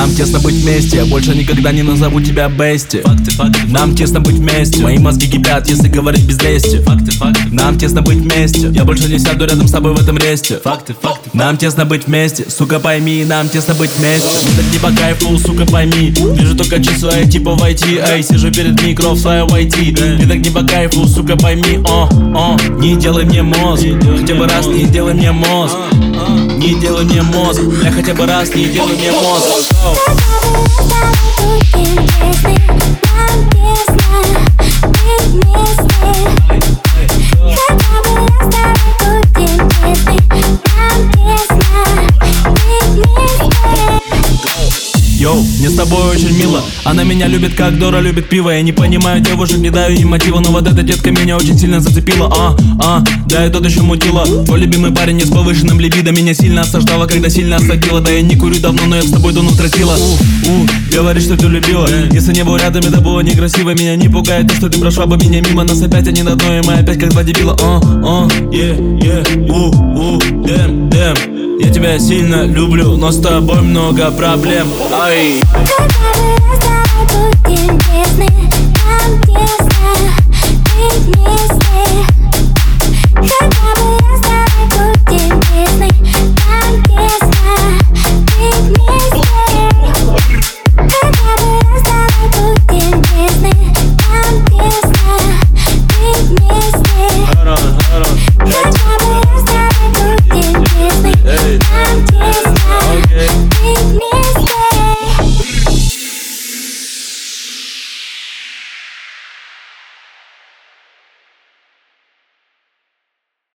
нам тесно быть вместе. Я больше никогда не назову тебя Бести. Факты, факты, Нам тесно быть вместе. Мои мозги кипят, если говорить без лести факты, факты, Нам тесно быть вместе. Я больше не сяду рядом с тобой в этом ресте. Факты, факты. Нам тесно быть вместе, сука пойми, нам тесно быть вместе. Так не по кайфу, сука пойми. Вижу только часы, а я типа войти Эй, сижу перед микро в своем войти Мне так не по кайфу, сука пойми. О, о, не делай мне мозг. Хотя бы раз не делай мне мозг Не делай мне мозг Я хотя бы раз не делай мне мозг Йоу, мне с тобой очень мило. Она меня любит, как Дора любит пиво. Я не понимаю девушек, не даю им мотива. Но вот эта детка меня очень сильно зацепила. А, а, да и тот еще мутила Твой любимый парень не с повышенным либидо Меня сильно осаждала, когда сильно осадила. Да я не курю давно, но я с тобой давно тратила У, у, говоришь, что ты любила. Если не был рядом, это было некрасиво Меня не пугает то, что ты прошла бы меня мимо. Нас опять они на дно, и мы опять как два дебила. А, а, е, е, у, у, дэм, дэм я тебя сильно люблю, но с тобой много проблем Ай.